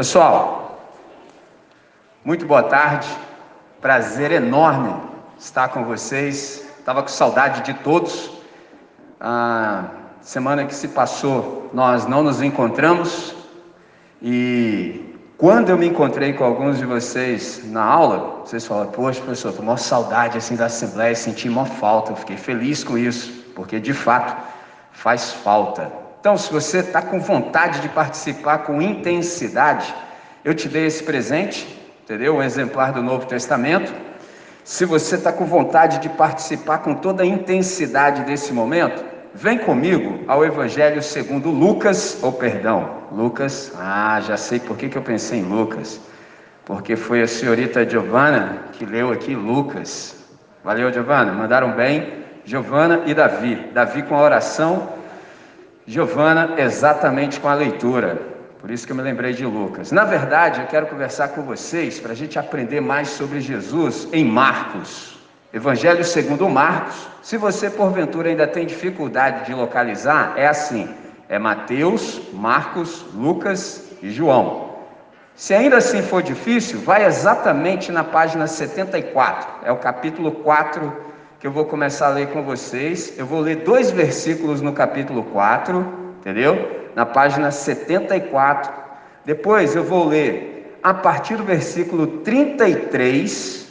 Pessoal, muito boa tarde. Prazer enorme estar com vocês. Estava com saudade de todos. A semana que se passou, nós não nos encontramos e quando eu me encontrei com alguns de vocês na aula, vocês falaram: Poxa, professor, estou com saudade assim da Assembleia, senti uma falta. Eu fiquei feliz com isso, porque de fato faz falta. Então, se você está com vontade de participar com intensidade, eu te dei esse presente, entendeu? Um exemplar do Novo Testamento. Se você está com vontade de participar com toda a intensidade desse momento, vem comigo ao Evangelho segundo Lucas, ou perdão, Lucas. Ah, já sei por que, que eu pensei em Lucas. Porque foi a senhorita Giovana que leu aqui Lucas. Valeu, Giovana. Mandaram bem. Giovana e Davi. Davi com a oração Giovana, exatamente com a leitura. Por isso que eu me lembrei de Lucas. Na verdade, eu quero conversar com vocês para a gente aprender mais sobre Jesus em Marcos. Evangelho segundo Marcos. Se você porventura ainda tem dificuldade de localizar, é assim: é Mateus, Marcos, Lucas e João. Se ainda assim for difícil, vai exatamente na página 74. É o capítulo 4 que eu vou começar a ler com vocês. Eu vou ler dois versículos no capítulo 4, entendeu? Na página 74. Depois eu vou ler a partir do versículo 33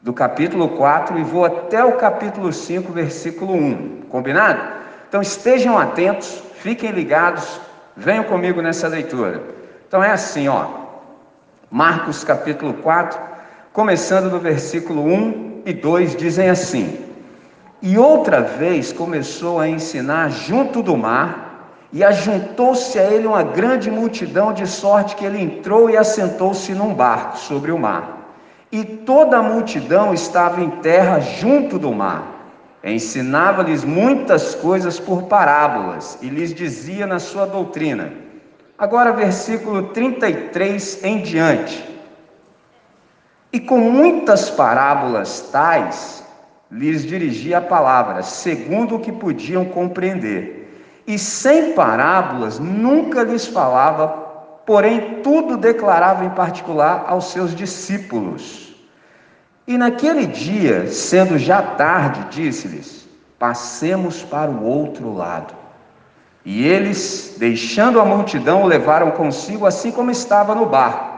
do capítulo 4 e vou até o capítulo 5, versículo 1. Combinado? Então estejam atentos, fiquem ligados, venham comigo nessa leitura. Então é assim, ó. Marcos capítulo 4, começando no versículo 1 e 2 dizem assim: E outra vez começou a ensinar junto do mar, e ajuntou-se a ele uma grande multidão, de sorte que ele entrou e assentou-se num barco sobre o mar. E toda a multidão estava em terra junto do mar. Ensinava-lhes muitas coisas por parábolas e lhes dizia na sua doutrina. Agora, versículo 33 em diante. E com muitas parábolas tais, lhes dirigia a palavra, segundo o que podiam compreender. E sem parábolas nunca lhes falava, porém tudo declarava em particular aos seus discípulos. E naquele dia, sendo já tarde, disse-lhes: Passemos para o outro lado. E eles, deixando a multidão, o levaram consigo, assim como estava no barco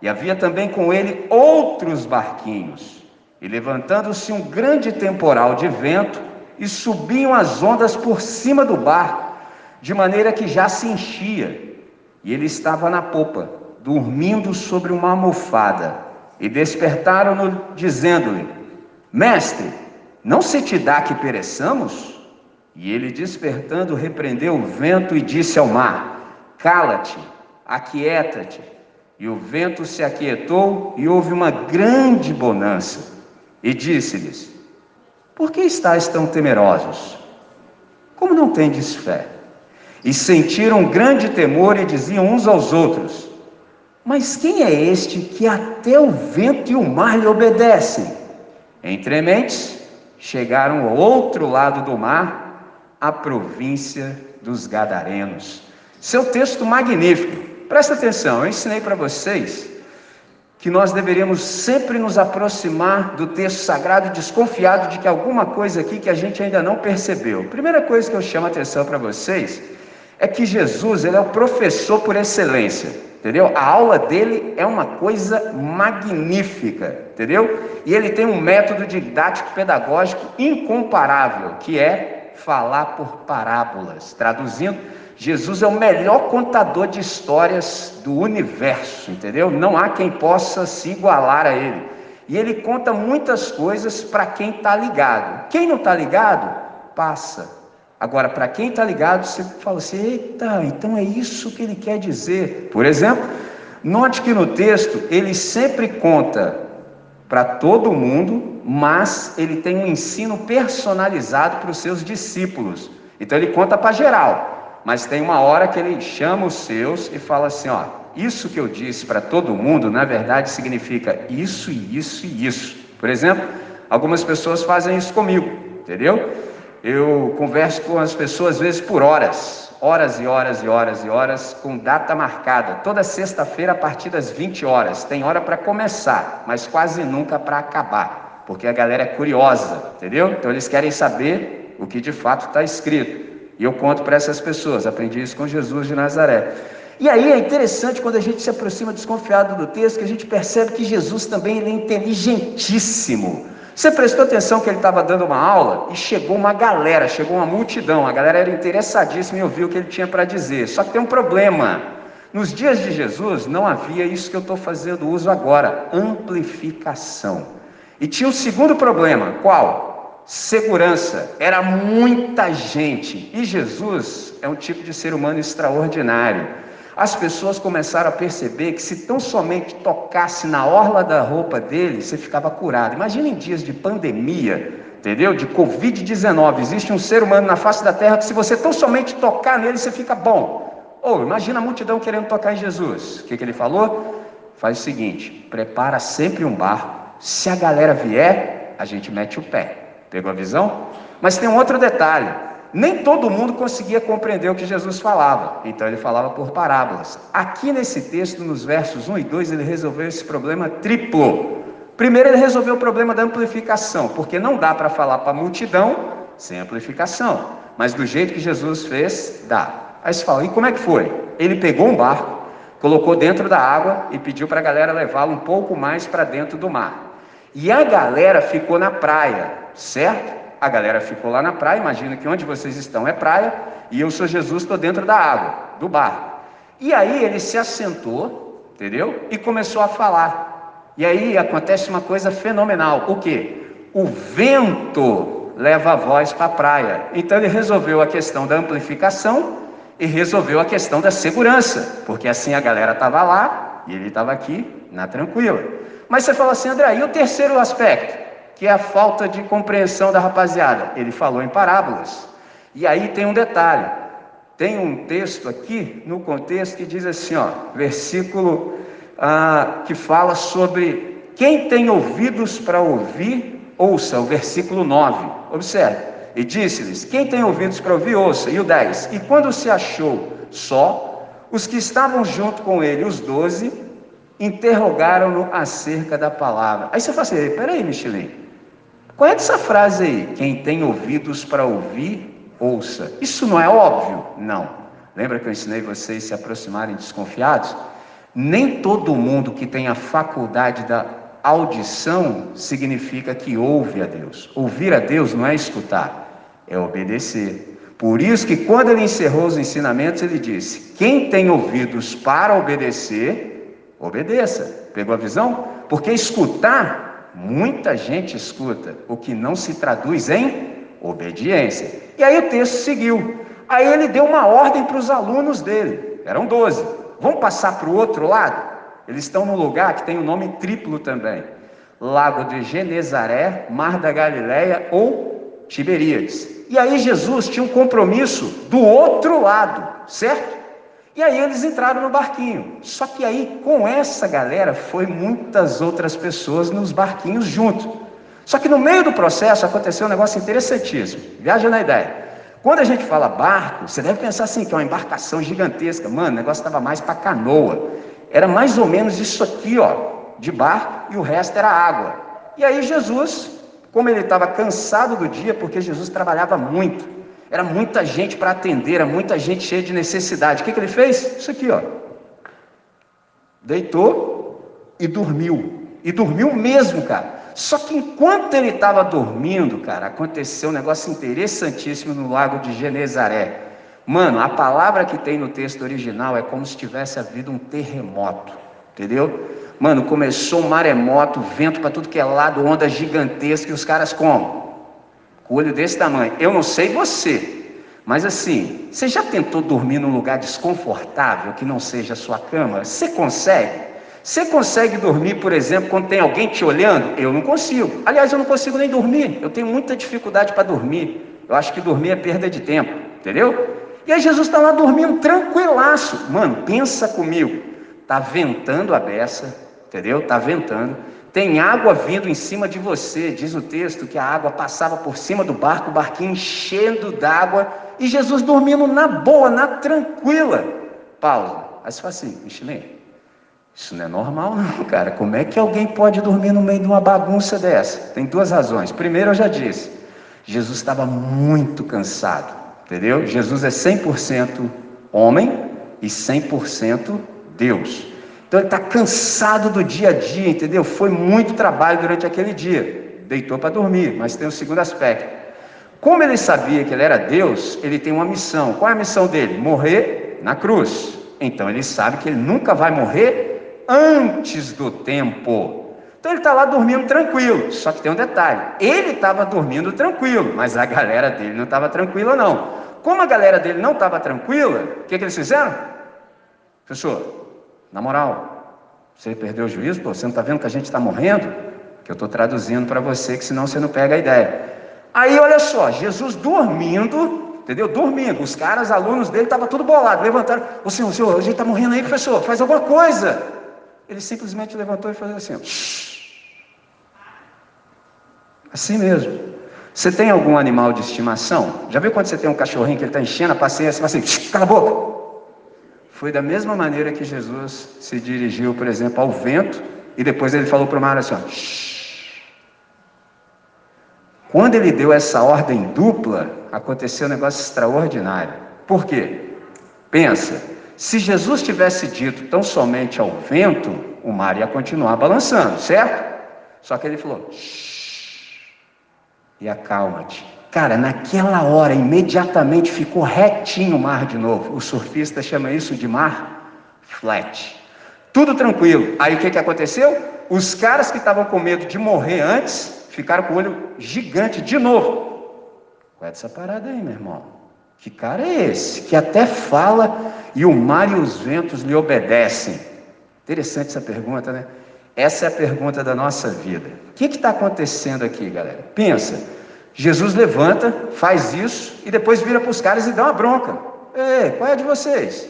e havia também com ele outros barquinhos. E levantando-se um grande temporal de vento, e subiam as ondas por cima do barco, de maneira que já se enchia. E ele estava na popa, dormindo sobre uma almofada. E despertaram-no, dizendo-lhe: Mestre, não se te dá que pereçamos? E ele, despertando, repreendeu o vento e disse ao mar: Cala-te, aquieta-te. E o vento se aquietou e houve uma grande bonança. E disse-lhes: Por que estáis tão temerosos? Como não tendes fé? E sentiram grande temor e diziam uns aos outros: Mas quem é este que até o vento e o mar lhe obedecem? Entre mentes, chegaram ao outro lado do mar, a província dos Gadarenos. Seu texto magnífico. Presta atenção, eu ensinei para vocês que nós deveríamos sempre nos aproximar do texto sagrado desconfiado de que alguma coisa aqui que a gente ainda não percebeu. Primeira coisa que eu chamo a atenção para vocês é que Jesus, ele é o professor por excelência, entendeu? A aula dele é uma coisa magnífica, entendeu? E ele tem um método didático pedagógico incomparável, que é falar por parábolas. Traduzindo, Jesus é o melhor contador de histórias do universo, entendeu? Não há quem possa se igualar a ele. E ele conta muitas coisas para quem está ligado. Quem não está ligado, passa. Agora, para quem está ligado, você fala assim: eita, então é isso que ele quer dizer. Por exemplo, note que no texto ele sempre conta para todo mundo, mas ele tem um ensino personalizado para os seus discípulos. Então ele conta para geral mas tem uma hora que ele chama os seus e fala assim: ó, isso que eu disse para todo mundo, na verdade significa isso isso e isso. Por exemplo, algumas pessoas fazem isso comigo, entendeu? Eu converso com as pessoas às vezes por horas, horas e horas e horas e horas, com data marcada. Toda sexta-feira, a partir das 20 horas. Tem hora para começar, mas quase nunca para acabar, porque a galera é curiosa, entendeu? Então eles querem saber o que de fato está escrito. E eu conto para essas pessoas, aprendi isso com Jesus de Nazaré. E aí é interessante quando a gente se aproxima desconfiado do texto, que a gente percebe que Jesus também é inteligentíssimo. Você prestou atenção que ele estava dando uma aula e chegou uma galera, chegou uma multidão, a galera era interessadíssima em ouvir o que ele tinha para dizer. Só que tem um problema. Nos dias de Jesus não havia isso que eu estou fazendo uso agora, amplificação. E tinha um segundo problema, qual? Segurança. Era muita gente. E Jesus é um tipo de ser humano extraordinário as pessoas começaram a perceber que se tão somente tocasse na orla da roupa dele, você ficava curado. Imagina em dias de pandemia, entendeu? De Covid-19. Existe um ser humano na face da terra que se você tão somente tocar nele, você fica bom. Ou oh, imagina a multidão querendo tocar em Jesus. O que, que ele falou? Faz o seguinte: prepara sempre um barco. Se a galera vier, a gente mete o pé. Pegou a visão? Mas tem um outro detalhe nem todo mundo conseguia compreender o que Jesus falava, então ele falava por parábolas. Aqui nesse texto, nos versos 1 e 2, ele resolveu esse problema triplo. Primeiro, ele resolveu o problema da amplificação, porque não dá para falar para a multidão sem amplificação, mas do jeito que Jesus fez, dá. Aí você fala, e como é que foi? Ele pegou um barco, colocou dentro da água e pediu para a galera levá-lo um pouco mais para dentro do mar. E a galera ficou na praia, certo? A galera ficou lá na praia, imagina que onde vocês estão é praia, e eu sou Jesus, estou dentro da água, do barco. E aí ele se assentou, entendeu? E começou a falar. E aí acontece uma coisa fenomenal. O que? O vento leva a voz para a praia. Então ele resolveu a questão da amplificação e resolveu a questão da segurança, porque assim a galera estava lá e ele estava aqui na tranquila. Mas você fala assim, André, e o terceiro aspecto? Que é a falta de compreensão da rapaziada. Ele falou em parábolas. E aí tem um detalhe. Tem um texto aqui no contexto que diz assim, ó, versículo ah, que fala sobre quem tem ouvidos para ouvir, ouça, o versículo 9. Observe. E disse-lhes: Quem tem ouvidos para ouvir, ouça. E o 10. E quando se achou só, os que estavam junto com ele, os doze, interrogaram-no acerca da palavra. Aí você fala assim: peraí, Michelin, qual é essa frase aí? Quem tem ouvidos para ouvir, ouça. Isso não é óbvio? Não. Lembra que eu ensinei vocês se aproximarem desconfiados? Nem todo mundo que tem a faculdade da audição significa que ouve a Deus. Ouvir a Deus não é escutar, é obedecer. Por isso que quando ele encerrou os ensinamentos, ele disse: Quem tem ouvidos para obedecer, obedeça. Pegou a visão? Porque escutar Muita gente escuta, o que não se traduz em obediência. E aí o texto seguiu. Aí ele deu uma ordem para os alunos dele, eram doze. Vamos passar para o outro lado? Eles estão num lugar que tem o um nome triplo também: Lago de Genezaré, Mar da Galileia ou Tiberíades. E aí Jesus tinha um compromisso do outro lado, certo? E aí eles entraram no barquinho. Só que aí, com essa galera, foi muitas outras pessoas nos barquinhos junto. Só que no meio do processo aconteceu um negócio interessantíssimo. Viaja na ideia. Quando a gente fala barco, você deve pensar assim, que é uma embarcação gigantesca. Mano, o negócio estava mais para canoa. Era mais ou menos isso aqui, ó, de barco, e o resto era água. E aí Jesus, como ele estava cansado do dia, porque Jesus trabalhava muito, era muita gente para atender, era muita gente cheia de necessidade. O que, que ele fez? Isso aqui, ó. Deitou e dormiu. E dormiu mesmo, cara. Só que enquanto ele estava dormindo, cara, aconteceu um negócio interessantíssimo no lago de Genezaré. Mano, a palavra que tem no texto original é como se tivesse havido um terremoto, entendeu? Mano, começou um maremoto, vento para tudo que é lado, onda gigantesca, e os caras como? Com o olho desse tamanho. Eu não sei você, mas assim, você já tentou dormir num lugar desconfortável que não seja a sua cama? Você consegue? Você consegue dormir, por exemplo, quando tem alguém te olhando? Eu não consigo. Aliás, eu não consigo nem dormir. Eu tenho muita dificuldade para dormir. Eu acho que dormir é perda de tempo, entendeu? E aí Jesus está lá dormindo tranquilaço. Mano, pensa comigo. Tá ventando a beça, entendeu? Tá ventando. Tem água vindo em cima de você, diz o texto que a água passava por cima do barco, o barquinho enchendo d'água, E Jesus dormindo na boa, na tranquila. Pausa. Aí você fala assim, Michelin, isso não é normal não, cara. Como é que alguém pode dormir no meio de uma bagunça dessa? Tem duas razões. Primeiro, eu já disse, Jesus estava muito cansado, entendeu? Jesus é 100% homem e 100% Deus. Então ele está cansado do dia a dia, entendeu? Foi muito trabalho durante aquele dia. Deitou para dormir, mas tem um segundo aspecto. Como ele sabia que ele era Deus, ele tem uma missão. Qual é a missão dele? Morrer na cruz. Então ele sabe que ele nunca vai morrer antes do tempo. Então ele está lá dormindo tranquilo. Só que tem um detalhe: ele estava dormindo tranquilo, mas a galera dele não estava tranquila, não. Como a galera dele não estava tranquila, o que, que eles fizeram? Professor, na moral, você perdeu o juízo, pô, você não está vendo que a gente está morrendo? Que eu estou traduzindo para você, que senão você não pega a ideia. Aí olha só, Jesus dormindo, entendeu? Dormindo. Os caras, alunos dele, estavam tudo bolado, levantaram. Ô senhor, senhor, a gente está morrendo aí, professor, faz alguma coisa. Ele simplesmente levantou e fez assim, Assim mesmo. Você tem algum animal de estimação? Já viu quando você tem um cachorrinho que ele está enchendo a paciência, você fala assim, cala a boca. Foi da mesma maneira que Jesus se dirigiu, por exemplo, ao vento e depois ele falou para o mar assim: ó, quando ele deu essa ordem dupla, aconteceu um negócio extraordinário. Por quê? Pensa, se Jesus tivesse dito tão somente ao vento, o mar ia continuar balançando, certo? Só que ele falou: e acalma-te. Cara, naquela hora, imediatamente ficou retinho o mar de novo. O surfista chama isso de mar flat. Tudo tranquilo. Aí o que, que aconteceu? Os caras que estavam com medo de morrer antes ficaram com o olho gigante de novo. Qual é essa parada aí, meu irmão? Que cara é esse? Que até fala e o mar e os ventos lhe obedecem. Interessante essa pergunta, né? Essa é a pergunta da nossa vida. O que está acontecendo aqui, galera? Pensa. Jesus levanta, faz isso e depois vira para os caras e dá uma bronca. Ei, qual é de vocês?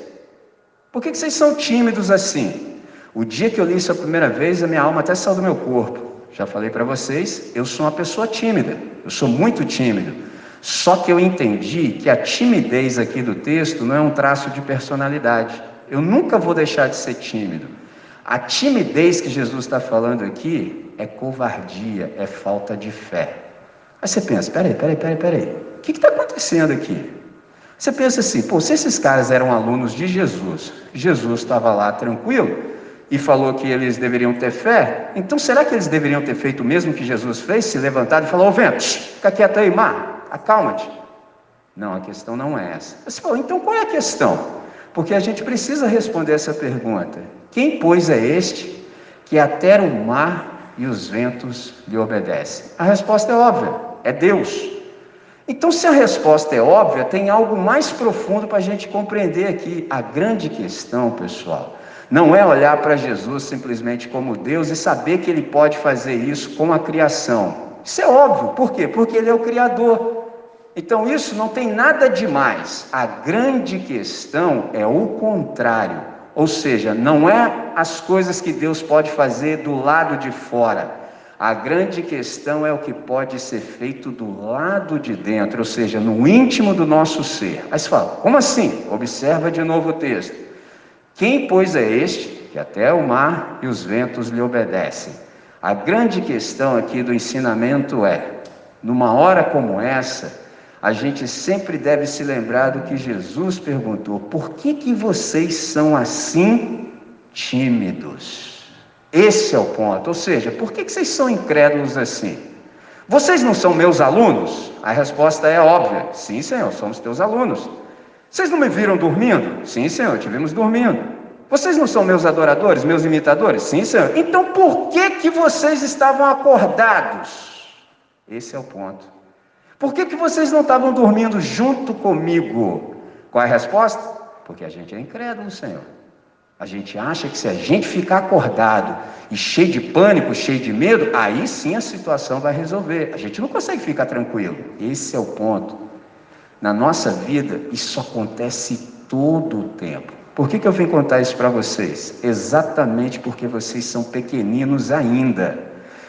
Por que vocês são tímidos assim? O dia que eu li isso a primeira vez, a minha alma até saiu do meu corpo. Já falei para vocês, eu sou uma pessoa tímida, eu sou muito tímido. Só que eu entendi que a timidez aqui do texto não é um traço de personalidade. Eu nunca vou deixar de ser tímido. A timidez que Jesus está falando aqui é covardia, é falta de fé. Aí você pensa, peraí, peraí, peraí, peraí, o que está acontecendo aqui? Você pensa assim, pô, se esses caras eram alunos de Jesus, Jesus estava lá tranquilo e falou que eles deveriam ter fé, então será que eles deveriam ter feito o mesmo que Jesus fez, se levantado e falar, ô vento, fica quieto aí, mar, acalma-te. Não, a questão não é essa. Você então qual é a questão? Porque a gente precisa responder essa pergunta. Quem, pois, é este que até o mar e os ventos lhe obedecem? A resposta é óbvia é Deus. Então, se a resposta é óbvia, tem algo mais profundo para a gente compreender aqui. A grande questão, pessoal, não é olhar para Jesus simplesmente como Deus e saber que Ele pode fazer isso com a criação. Isso é óbvio, por quê? Porque Ele é o Criador. Então, isso não tem nada de mais. A grande questão é o contrário. Ou seja, não é as coisas que Deus pode fazer do lado de fora a grande questão é o que pode ser feito do lado de dentro, ou seja, no íntimo do nosso ser. Aí você fala, como assim? Observa de novo o texto. Quem, pois, é este que até o mar e os ventos lhe obedecem? A grande questão aqui do ensinamento é: numa hora como essa, a gente sempre deve se lembrar do que Jesus perguntou: por que, que vocês são assim tímidos? Esse é o ponto. Ou seja, por que vocês são incrédulos assim? Vocês não são meus alunos? A resposta é óbvia: sim, Senhor, somos teus alunos. Vocês não me viram dormindo? Sim, Senhor, te vimos dormindo. Vocês não são meus adoradores, meus imitadores? Sim, Senhor. Então por que, que vocês estavam acordados? Esse é o ponto. Por que, que vocês não estavam dormindo junto comigo? Qual é a resposta? Porque a gente é incrédulo, Senhor. A gente acha que se a gente ficar acordado e cheio de pânico, cheio de medo, aí sim a situação vai resolver. A gente não consegue ficar tranquilo. Esse é o ponto. Na nossa vida, isso acontece todo o tempo. Por que, que eu vim contar isso para vocês? Exatamente porque vocês são pequeninos ainda.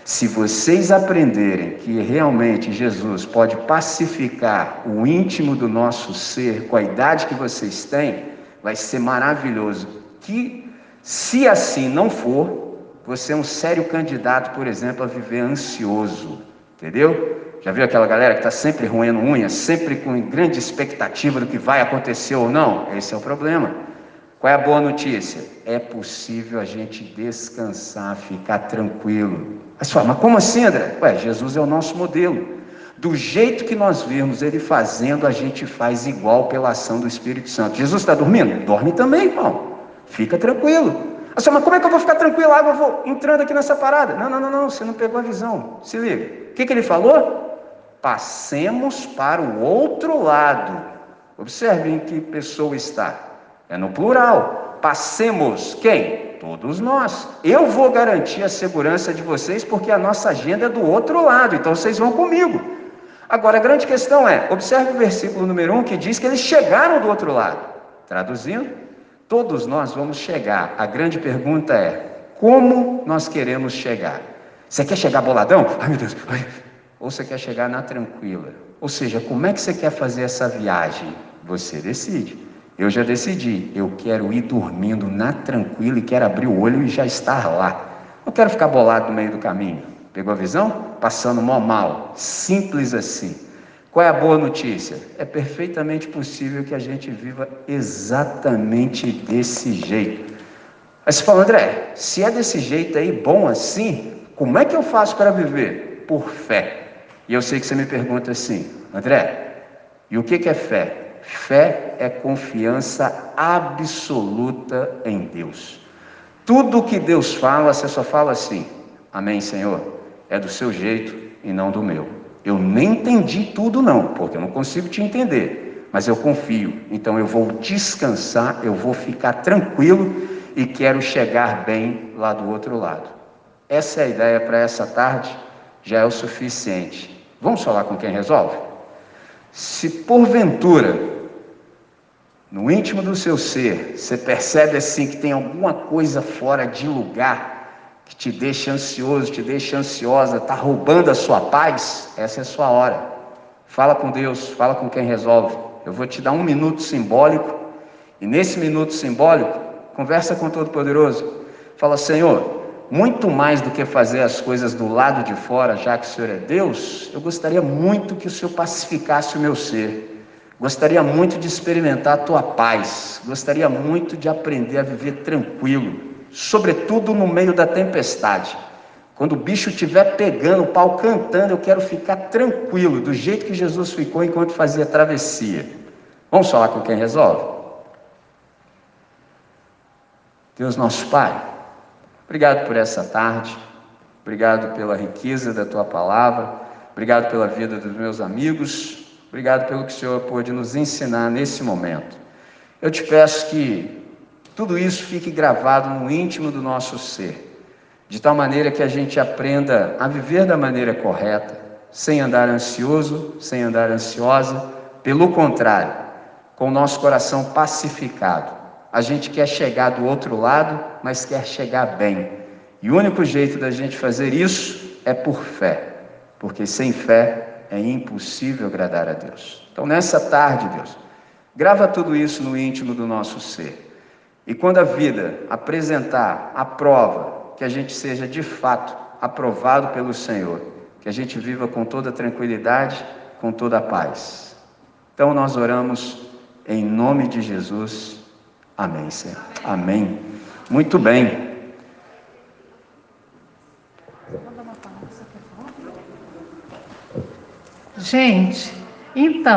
Se vocês aprenderem que realmente Jesus pode pacificar o íntimo do nosso ser com a idade que vocês têm, vai ser maravilhoso. Que se assim não for, você é um sério candidato, por exemplo, a viver ansioso, entendeu? Já viu aquela galera que está sempre roendo unha, sempre com grande expectativa do que vai acontecer ou não? Esse é o problema. Qual é a boa notícia? É possível a gente descansar, ficar tranquilo. Mas mas como assim, André? Ué, Jesus é o nosso modelo. Do jeito que nós vimos ele fazendo, a gente faz igual pela ação do Espírito Santo. Jesus está dormindo? Dorme também, irmão. Fica tranquilo. Mas como é que eu vou ficar tranquilo? Ah, eu vou entrando aqui nessa parada. Não, não, não, não, você não pegou a visão. Se liga. O que, que ele falou? Passemos para o outro lado. Observe em que pessoa está. É no plural. Passemos quem? Todos nós. Eu vou garantir a segurança de vocês porque a nossa agenda é do outro lado, então vocês vão comigo. Agora a grande questão é: observe o versículo número 1 que diz que eles chegaram do outro lado. Traduzindo, todos nós vamos chegar. A grande pergunta é: como nós queremos chegar? Você quer chegar boladão? Ai meu Deus, ai. ou você quer chegar na tranquila? Ou seja, como é que você quer fazer essa viagem? Você decide. Eu já decidi, eu quero ir dormindo na tranquila e quero abrir o olho e já estar lá. Não quero ficar bolado no meio do caminho. Pegou a visão? Passando mó mal. Simples assim. Qual é a boa notícia? É perfeitamente possível que a gente viva exatamente desse jeito. Aí você fala, André, se é desse jeito aí, bom assim, como é que eu faço para viver? Por fé. E eu sei que você me pergunta assim, André, e o que é fé? Fé é confiança absoluta em Deus. Tudo que Deus fala, você só fala assim: Amém, Senhor. É do seu jeito e não do meu. Eu nem entendi tudo, não, porque eu não consigo te entender, mas eu confio. Então eu vou descansar, eu vou ficar tranquilo e quero chegar bem lá do outro lado. Essa é a ideia para essa tarde, já é o suficiente. Vamos falar com quem resolve? Se porventura no íntimo do seu ser, você percebe assim que tem alguma coisa fora de lugar que te deixa ansioso, te deixa ansiosa, está roubando a sua paz, essa é a sua hora. Fala com Deus, fala com quem resolve. Eu vou te dar um minuto simbólico, e nesse minuto simbólico, conversa com o Todo-Poderoso. Fala, Senhor, muito mais do que fazer as coisas do lado de fora, já que o Senhor é Deus, eu gostaria muito que o Senhor pacificasse o meu ser. Gostaria muito de experimentar a tua paz, gostaria muito de aprender a viver tranquilo, sobretudo no meio da tempestade. Quando o bicho estiver pegando, o pau cantando, eu quero ficar tranquilo, do jeito que Jesus ficou enquanto fazia travessia. Vamos falar com quem resolve? Deus nosso Pai, obrigado por essa tarde, obrigado pela riqueza da tua palavra, obrigado pela vida dos meus amigos, Obrigado pelo que o Senhor pôde nos ensinar nesse momento. Eu te peço que tudo isso fique gravado no íntimo do nosso ser, de tal maneira que a gente aprenda a viver da maneira correta, sem andar ansioso, sem andar ansiosa, pelo contrário, com o nosso coração pacificado. A gente quer chegar do outro lado, mas quer chegar bem. E o único jeito da gente fazer isso é por fé, porque sem fé é impossível agradar a Deus. Então, nessa tarde, Deus, grava tudo isso no íntimo do nosso ser. E quando a vida apresentar a prova, que a gente seja de fato aprovado pelo Senhor, que a gente viva com toda tranquilidade, com toda a paz. Então nós oramos em nome de Jesus. Amém, Senhor. Amém. Muito bem. Gente, então.